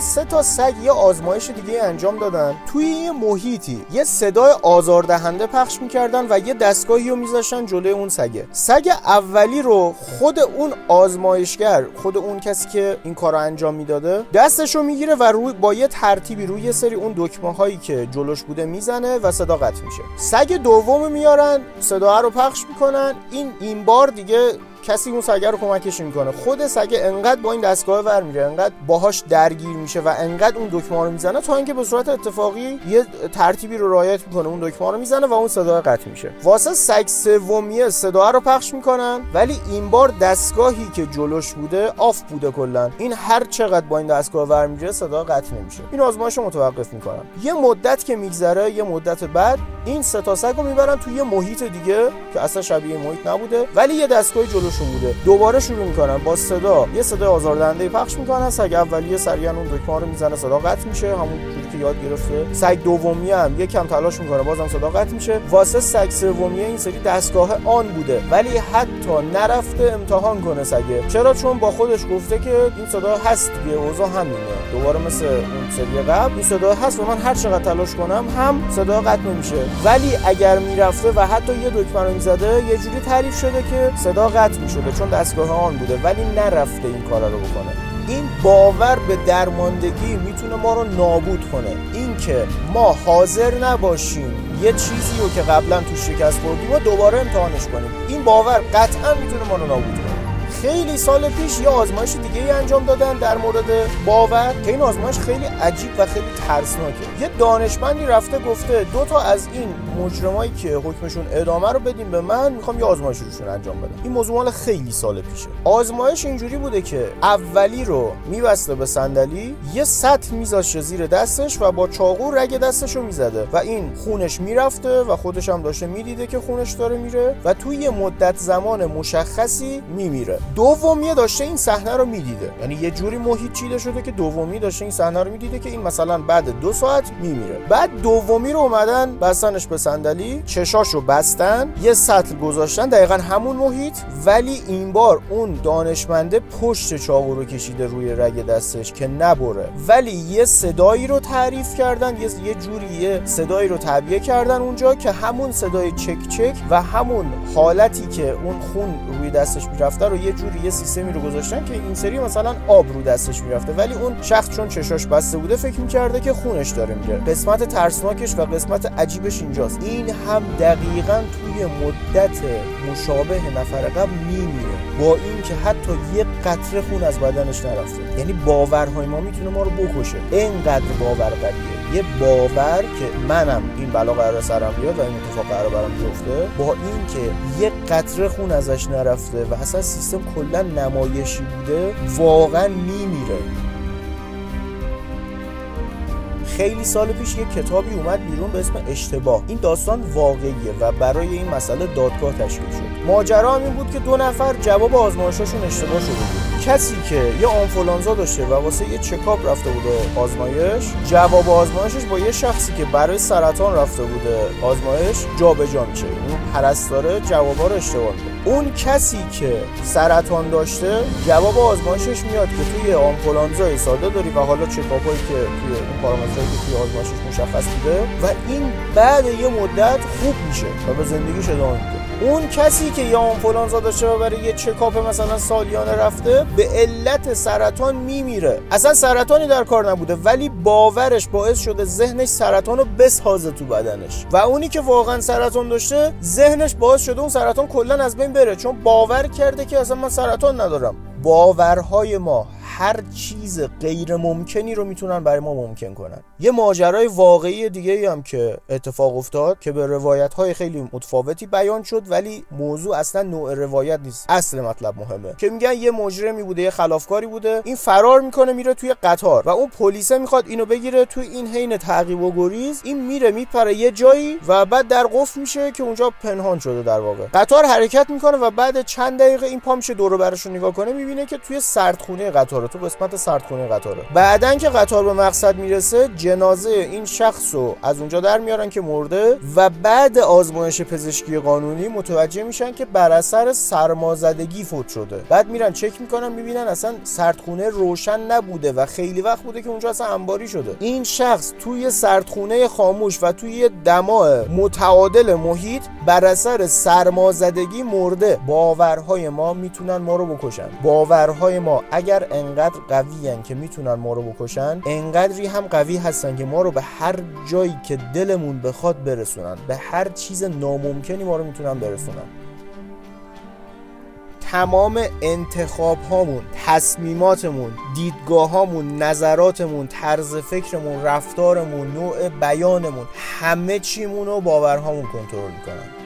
سه تا سگ یه آزمایش دیگه انجام دادن. توی یه محیطی یه صدای آزاردهنده پخش می‌کردن و یه دستگاهی رو میذاشتن جلوی اون سگه. سگ اولی رو خود اون آزمایشگر خود اون کسی که این کار رو انجام می‌داده دستش رو می‌گیره و روی با یه ترتیبی روی یه سری اون دکمه هایی که جلوش بوده می‌زنه و صدا قطع میشه. سگ دوم میارن صدا رو پخش می‌کنن. این این بار دیگه کسی اون سگه رو کمکش می‌کنه. خود سگه انقدر با این دستگاه ور میره انقدر باهاش درگیر میشه و انقدر اون دکمه رو می‌زنه تا اینکه به صورت اتفاقی یه ترتیبی رو رعایت می‌کنه اون دکمه رو می‌زنه و اون صدا قطع میشه. واسه سگ سومیه صدا رو پخش می‌کنن ولی این بار دستگاهی که جلوش بوده off بوده کلا. این هر چقدر با این دستگاه ور میره صدا قطع نمیشه. این آزمایش رو متوقف می‌کنن یه مدت که میگذره یه مدت بعد این سه تا سگ رو می‌برن توی یه محیط دیگه که اصلا شبیه محیط نبوده ولی یه دستگاه جلوشون بوده. دوباره شروع می‌کنن با صدا. یه صدای آزاردهنده پخش می‌کنن سگ اولیه سریعا اون دکمه رو می‌زنه صدا قطع میشه. همون جوری که یاد گرفته. سگ دومی هم یه کم تلاش می‌کنه بازم صدا قطع میشه. واسه سگ سومیه این سری دستگاه on بوده. ولی حتی نرفته امتحان کنه سگه. چرا؟ چون با خودش گفته که این صدا هست دیگه اوضاع همینه. دوباره مثل اون سری قبل این صدا هست و من هر چقدر تلاش کنم هم صدا قطع نمیشه. ولی اگر می‌رفته و حتی یه دکمه رو می‌زده یه جوری تعریف شده که صدا قطع می‌شده چون دستگاه آن بوده ولی نرفته این کارا رو بکنه. این باور به درماندگی می‌تونه ما رو نابود کنه. اینکه ما حاضر نباشیم یه چیزی رو که قبلا تو شکست خوردیم و دوباره امتحانش کنیم. این باور قطعا می‌تونه ما رو نابود خیلی سال پیش یه آزمایش دیگه ای انجام دادن در مورد باور که این آزمایش خیلی عجیب و خیلی ترسناکه. یه دانشمندی رفته گفته دو تا از این مجرمایی که حکمشون ادامه رو بدیم به من می‌خوام یه آزمایش روشون انجام بدم. این موضوع مال خیلی سال پیشه. آزمایش اینجوری بوده که اولی رو میبسته به صندلی یه سطل میذاشه زیر دستش و با چاقو رگ دستش رو می‌زده و این خونش می‌رفته و خودش هم داشته می‌دیده که خونش داره میره و توی یه مدت زمان مشخصی میمیره. دومیه داشته این صحنه رو می‌دیده. یعنی یه جوری محیط چیده شده که دومی داشته این صحنه رو می‌دیده که این مثلا بعد دو ساعت میمیره. بعد دومی رو اومدن بستنش به صندلی چشاشو بستن یه سطل گذاشتن دقیقا همون محیط. ولی این بار اون دانشمنده پشت چاقو رو کشیده روی رگ دستش که نبره. ولی یه صدایی رو تعریف کردن یه یه جوری یه صدایی رو تعبیه کردن اونجا که همون صدای چک چک و همون حالتی که اون خون روی دستش می‌رفته رو یه جوری یه سیستمی رو گذاشتن که این سری مثلا آب رو دستش می‌رفته. ولی اون شخص چون چشاش بسته بوده فکر می‌کرده که خونش داره میره. قسمت ترسناکش و قسمت عجیبش اینجاست. این هم دقیقا توی مدت مشابه نفر قبل میمیره. با اینکه حتی یه قطره خون از بدنش نرفته. یعنی باورهای ما می‌تونه ما رو بکشه. اینقدر باور قویه یه باور که منم این بلا قرار سرم بیاد و این اتفاق قرار برام بیفته با اینکه یه قطره خون ازش نرفته و اصلا سیستم کلا نمایشی بوده واقعا میمیره. خیلی سال پیش یه کتابی اومد بیرون به اسم اشتباه. این داستان واقعیه و برای این مسئله دادگاه تشکیل شد. ماجرا این بود که دو نفر جواب آزمایشاشون اشتباه شده بود. کسی که یه آنفولانزا داشته و واسه یه چکاپ رفته بوده آزمایش جواب آزمایشش با یه شخصی که برای سرطان رفته بوده آزمایش جابجا میشه. پرستاره جوابا رو اشتباه میده اون کسی که سرطان داشته جواب آزمایشش میاد که توی آنفولانزای ساده داری و حالا چکاپایی که توی اون پارامترهایی که توی آزمایشش مشخص بوده و این بعد یه مدت خوب میشه و به زندگیش ادامه میده. اون کسی که یه آنفولانزا داشته و برای یه چکاپ مثلا سالیانه رفته به علت سرطان میمیره. اصلا سرطانی در کار نبوده ولی باورش باعث شده ذهنش سرطان رو بسازه تو بدنش. و اونی که واقعا سرطان داشته ذهنش باعث شده اون سرطان کلا از بین بره چون باور کرده که اصلا من سرطان ندارم. باورهای ما هر چیز غیر ممکنی رو می‌تونن برای ما ممکن کنن. یه ماجرای واقعی دیگه ای هم که اتفاق افتاد که به روایت های خیلی متفاوتی بیان شد ولی موضوع اصلا نوع روایت نیست. اصل مطلب مهمه. که میگن یه مجرمی بوده یه خلافکاری بوده این فرار می‌کنه میره توی قطار و اون پلیسه می‌خواد اینو بگیره توی این حین تعقیب و گریز. این میره میپره یه جایی و بعد در قفل میشه که اونجا پنهان شده در واقع. قطار حرکت می‌کنه و بعد چند دقیقه این پا میشه دور برش نگاه کنه می‌بینه که توی سردخونه قطار تو قسمت سردخونه قطاره. بعدن که قطار به مقصد می‌رسه جنازه این شخص رو از اونجا در میارن که مرده و بعد آزمایش پزشکی قانونی متوجه میشن که بر اثر سرمازدگی فوت شده. بعد میرن چک می‌کنن می‌بینن اصلا سردخونه روشن نبوده و خیلی وقت بوده که اونجا اصلا انباری شده. این شخص توی سردخونه خاموش و توی دماع متعادل محیط بر اثر سرمازدگی مرده. باورهای ما می‌تونن ما رو بکشن. باورهای ما اگر انقدر قوی که می‌تونن ما رو بکشن انقدری هم قوی هستن که ما رو به هر جایی که دلمون بخواد برسونن به هر چیز ناممکنی ما رو می‌تونن برسونن. تمام انتخاب هامون تصمیماتمون دیدگاه هامون نظراتمون طرز فکرمون رفتارمون نوع بیانمون همه چیمون رو باورهامون کنترل می‌کنن.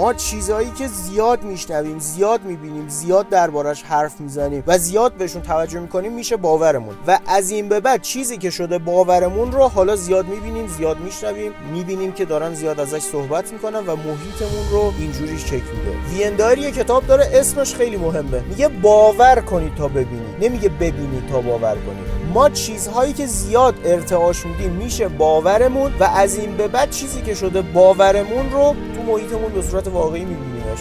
ما چیزهایی که زیاد میشنویم زیاد می‌بینیم زیاد دربارش حرف می‌زنیم و زیاد بهشون توجه می‌کنیم میشه باورمون. و از این به بعد چیزی که شده باورمون رو حالا زیاد می‌بینیم زیاد میشنویم می‌بینیم که دارن زیاد ازش صحبت می‌کنن و محیطمون رو اینجوری شکل میده. وینداری کتاب داره اسمش خیلی مهمه. میگه باور کنید تا ببینید. نمیگه ببینید تا باور کنید. ما چیزهایی که زیاد ارتعاش میدیم میشه باورمون و از این به بعد چیزی که شده باورمون رو تو محیطمون به صورت واقعی میبینیمش.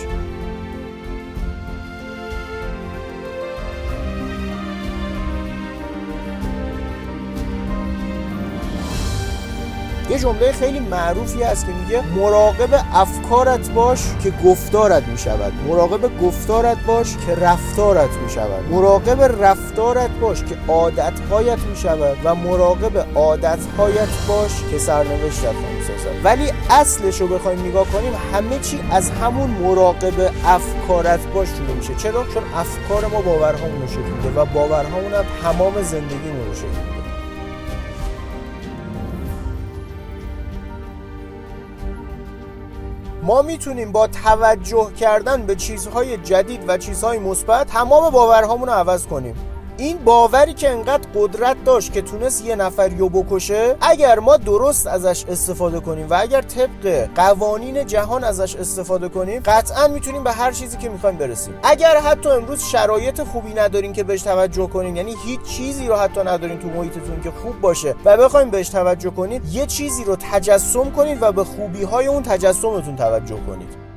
یه جمله خیلی معروفی هست که میگه مراقب افکارت باش که گفتارت می‌شود. مراقب گفتارت باش که رفتارت می‌شود. مراقب رفتارت باش که عادتهایت می‌شود و مراقب عادتهایت باش که سرنوشتت می‌سازد ولی اصلش رو بخوایم نگاه کنیم همه چی از همون مراقب افکارت باش شروع میشه. چرا؟ چون افکار ما باورهامون رو شکل میده و باورهامون هم تمام زندگیمون رو شکل ما می‌تونیم با توجه کردن به چیزهای جدید و چیزهای مثبت تمام باورهامون رو عوض کنیم. این باوری که انقدر قدرت داشت که تونست یه نفر رو بکشه اگر ما درست ازش استفاده کنیم و اگر طبق قوانین جهان ازش استفاده کنیم قطعا می‌تونیم به هر چیزی که می‌خوایم برسیم. اگر حتی امروز شرایط خوبی ندارین که بهش توجه کنین یعنی هیچ چیزی رو حتی ندارین تو محیطتون که خوب باشه و بخوایم بهش توجه کنید یه چیزی رو تجسم کنید و به خوبی های اون تجسمتون توجه کنید.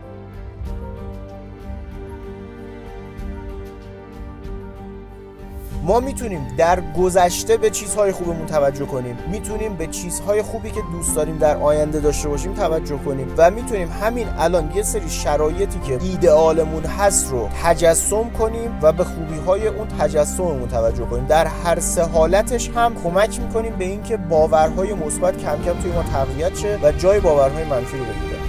ما می‌تونیم در گذشته به چیزهای خوبمون توجه کنیم. می‌تونیم به چیزهای خوبی که دوست داریم در آینده داشته باشیم توجه کنیم. و می‌تونیم همین الان یه سری شرایطی که ایدئالمون هست رو تجسم کنیم و به خوبی های اون تجسممون توجه کنیم. در هر سه حالتش هم کمک می‌کنیم به اینکه باورهای مثبت کم کم توی ما تقویت شه و جای باورهای منفی رو بگیره.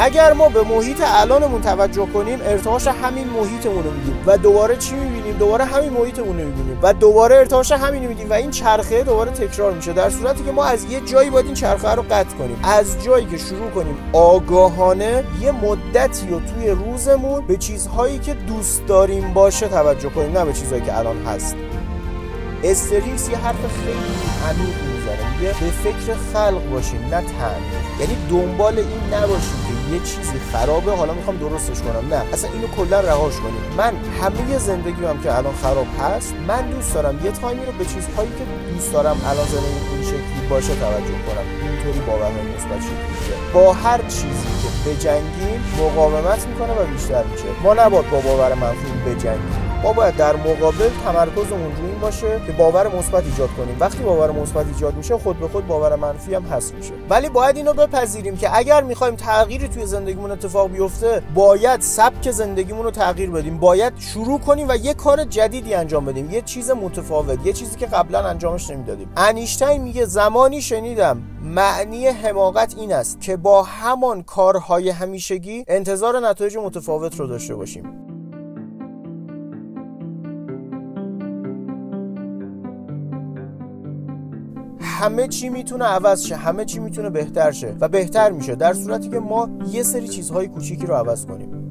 اگر ما به محیط الانمون توجه کنیم ارتعاش همین محیطمون رو میدیم و دوباره چی می‌بینیم؟ دوباره همین محیطمون رو می‌بینیم و دوباره ارتعاش همین رو و این چرخه دوباره تکرار میشه در صورتی که ما از یه جایی باید این چرخه رو قطع کنیم. از جایی که شروع کنیم آگاهانه یه مدتی و توی روزمون به چیزهایی که دوست داریم باشه توجه کنیم نه به چیزهایی که الان هست. استریکس یه حرف خیلی عمیق می‌زنه به فکر خلق باشیم نه تعمیر یعنی دنبال این نباشیم یه چیزی خرابه حالا می‌خوام درستش کنم. نه اصلا اینو کلا رهاش کنیم. من همه زندگی هم که الان خراب هست من دوست دارم یه تایمی رو به چیزهایی که دوست دارم الان زندگی این شکلی باشه توجه کنم. اینطوری باورهای مثبت شکلی با هر چیزی که بجنگیم مقاومت می‌کنه و بیشتر میشه. ما نباید با باور منفی بجنگیم. ما باید در مقابل تمرکزمون روی این باشه که باور مثبت ایجاد کنیم. وقتی باور مثبت ایجاد میشه خود به خود باور منفی هم هست میشه. ولی باید اینو بپذیریم که اگر می‌خوایم تغییری توی زندگیمون اتفاق بیفته باید سبک زندگیمون رو تغییر بدیم. باید شروع کنیم و یه کار جدیدی انجام بدیم. یه چیز متفاوت یه چیزی که قبلا انجامش نمی‌دادیم. انیشتین میگه زمانی شنیدم معنی حماقت این است که با همان کارهای همیشگی انتظار نتایج متفاوت رو داشته باشیم. همه چی می‌تونه عوض شه همه چی می‌تونه بهتر شه و بهتر میشه در صورتی که ما یه سری چیزهای کوچیکی رو عوض کنیم.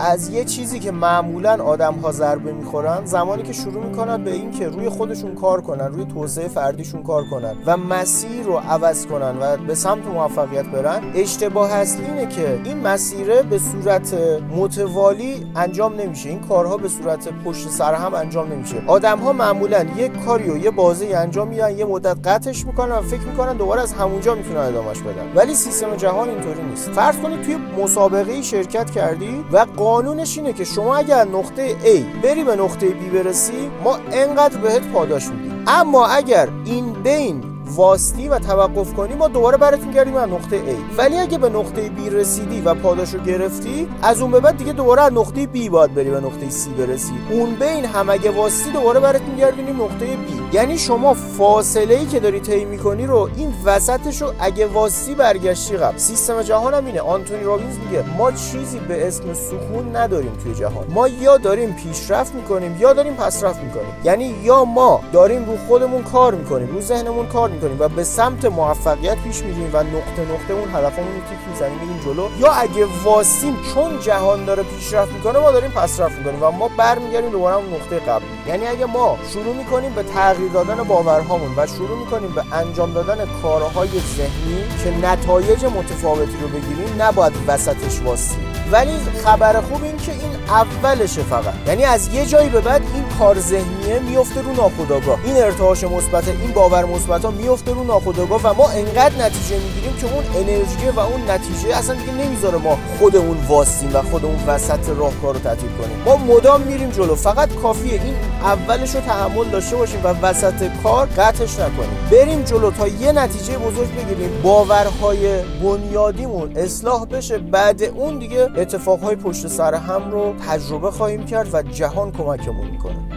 از یه چیزی که معمولا آدم ها ضربه می‌خورن زمانی که شروع می‌کنن به این که روی خودشون کار کنن روی توسعه فردیشون کار کنن و مسیر رو عوض کنن و به سمت موفقیت برن اشتباه اصلی اینه که این مسیره به صورت متوالی انجام نمیشه. این کارها به صورت پشت سر هم انجام نمیشه. آدم ها معمولا یه کاری و یه بازی انجام میدن یه مدت قطعش می‌کنن و فکر می‌کنن دوباره از همونجا می‌تونن ادامش بدن. ولی سیستم جهان اینطوری نیست. فرض کنید توی مسابقه شرکت کردی و قانونش اینه که شما اگر نقطه A بری به نقطه B برسی ما انقدر بهت پاداش میدیم. اما اگر این بین واسطی و توقف کنی ما دوباره براتون گردیم از نقطه A. ولی اگه به نقطه B رسیدی و پاداشو گرفتی از اون به بعد دیگه دوباره از نقطه B باید بری به نقطه C برسی. اون بین هم اگه واسطی دوباره براتون گردیم نقطه B. یعنی شما فاصله ای که داری طی می‌کنی رو این وسطش رو اگه واسطی برگشتی قبل. سیستم جهان هم اینه. آنتونی رابینز میگه ما چیزی به اسم سکون نداریم توی جهان. ما یا داریم پیشرفت می‌کنیم یا داریم پسرفت می‌کنیم. یعنی یا ما داریم رو خودمون کار می‌کنیم رو ذهنمون کار می‌کنیم و به سمت موفقیت پیش میریم و نقطه نقطه اون هدفمون رو تیک می‌زنیم میریم جلو. یا اگه واسیم چون جهان داره پیشرفت می‌کنه ما داریم پسرفت می‌کنیم و ما برمیگردیم دوباره اون نقطه قبلی. یعنی اگه ما شروع می‌کنیم به تغییر دادن باورهامون و شروع می‌کنیم به انجام دادن کارهای ذهنی که نتایج متفاوتی رو بگیریم نباید وسطش واسیم. ولی خبر خوب این که این اولشه فقط. یعنی از یه جایی به بعد این کار ذهنیه میفته رو ناخودآگاه. این ارتعاش مثبت این باور مثبت ها میفته رو ناخودآگاه و ما انقدر نتیجه می‌گیریم که اون انرژی و اون نتیجه اصلا دیگه نمی‌ذاره ما خودمون واسیم و خودمون وسط راهکار رو تعطیل کنیم. ما مدام میریم جلو. فقط کافیه این اولش رو تحمل داشته باشیم و وسط کار قطعش نکنیم. بریم جلو تا یه نتیجه بزرگ بگیریم. باورهای بنیادیمون اصلاح بشه. بعد اون دیگه اتفاقهای پشت سر هم رو تجربه خواهیم کرد و جهان کمکمون می‌کنه.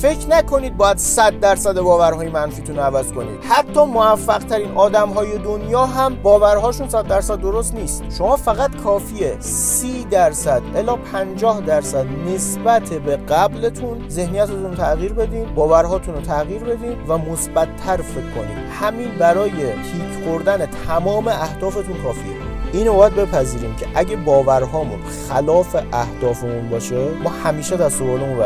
فکر نکنید باید 100 درصد باورهای منفیتون رو عوض کنید. حتی موفق ترین آدم های دنیا هم باورهاشون 100 درصد درست نیست. شما فقط کافیه 30 درصد الا 50 درصد نسبت به قبلتون ذهنیتتون تغییر بدین باورهاتون رو تغییر بدین و مثبتتر فکر کنید همین برای تیک خوردن تمام اهدافتون کافیه. اینو باید بپذیریم که اگه باورهامون خلاف اهدافمون باشه ما همیشه دست و بالمون و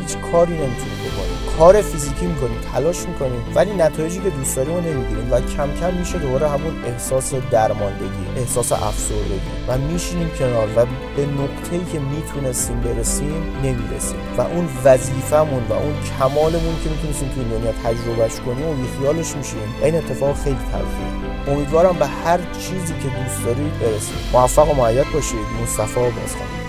هیچ کاری نمی‌تونیم بکنیم. کار فیزیکی می‌کنیم تلاش می‌کنیم ولی نتایجی که دوست داریم رو نمی‌گیریم و کم کم میشه دوباره همون احساس درماندگی احساس افسردگی و میشینیم کنار و به نقطه‌ای که می‌تونستیم برسیم نمی‌رسیم. و اون وظیفمون و اون کمالمون که می‌تونستیم توی دنیا تجربهش کنیم و بیخیالش میشیم این اتفاق خیلی تلخیه. امیدوارم به هر چیزی که دوست دارید برسید. موفق و معید باشید. مصطفی بازخانید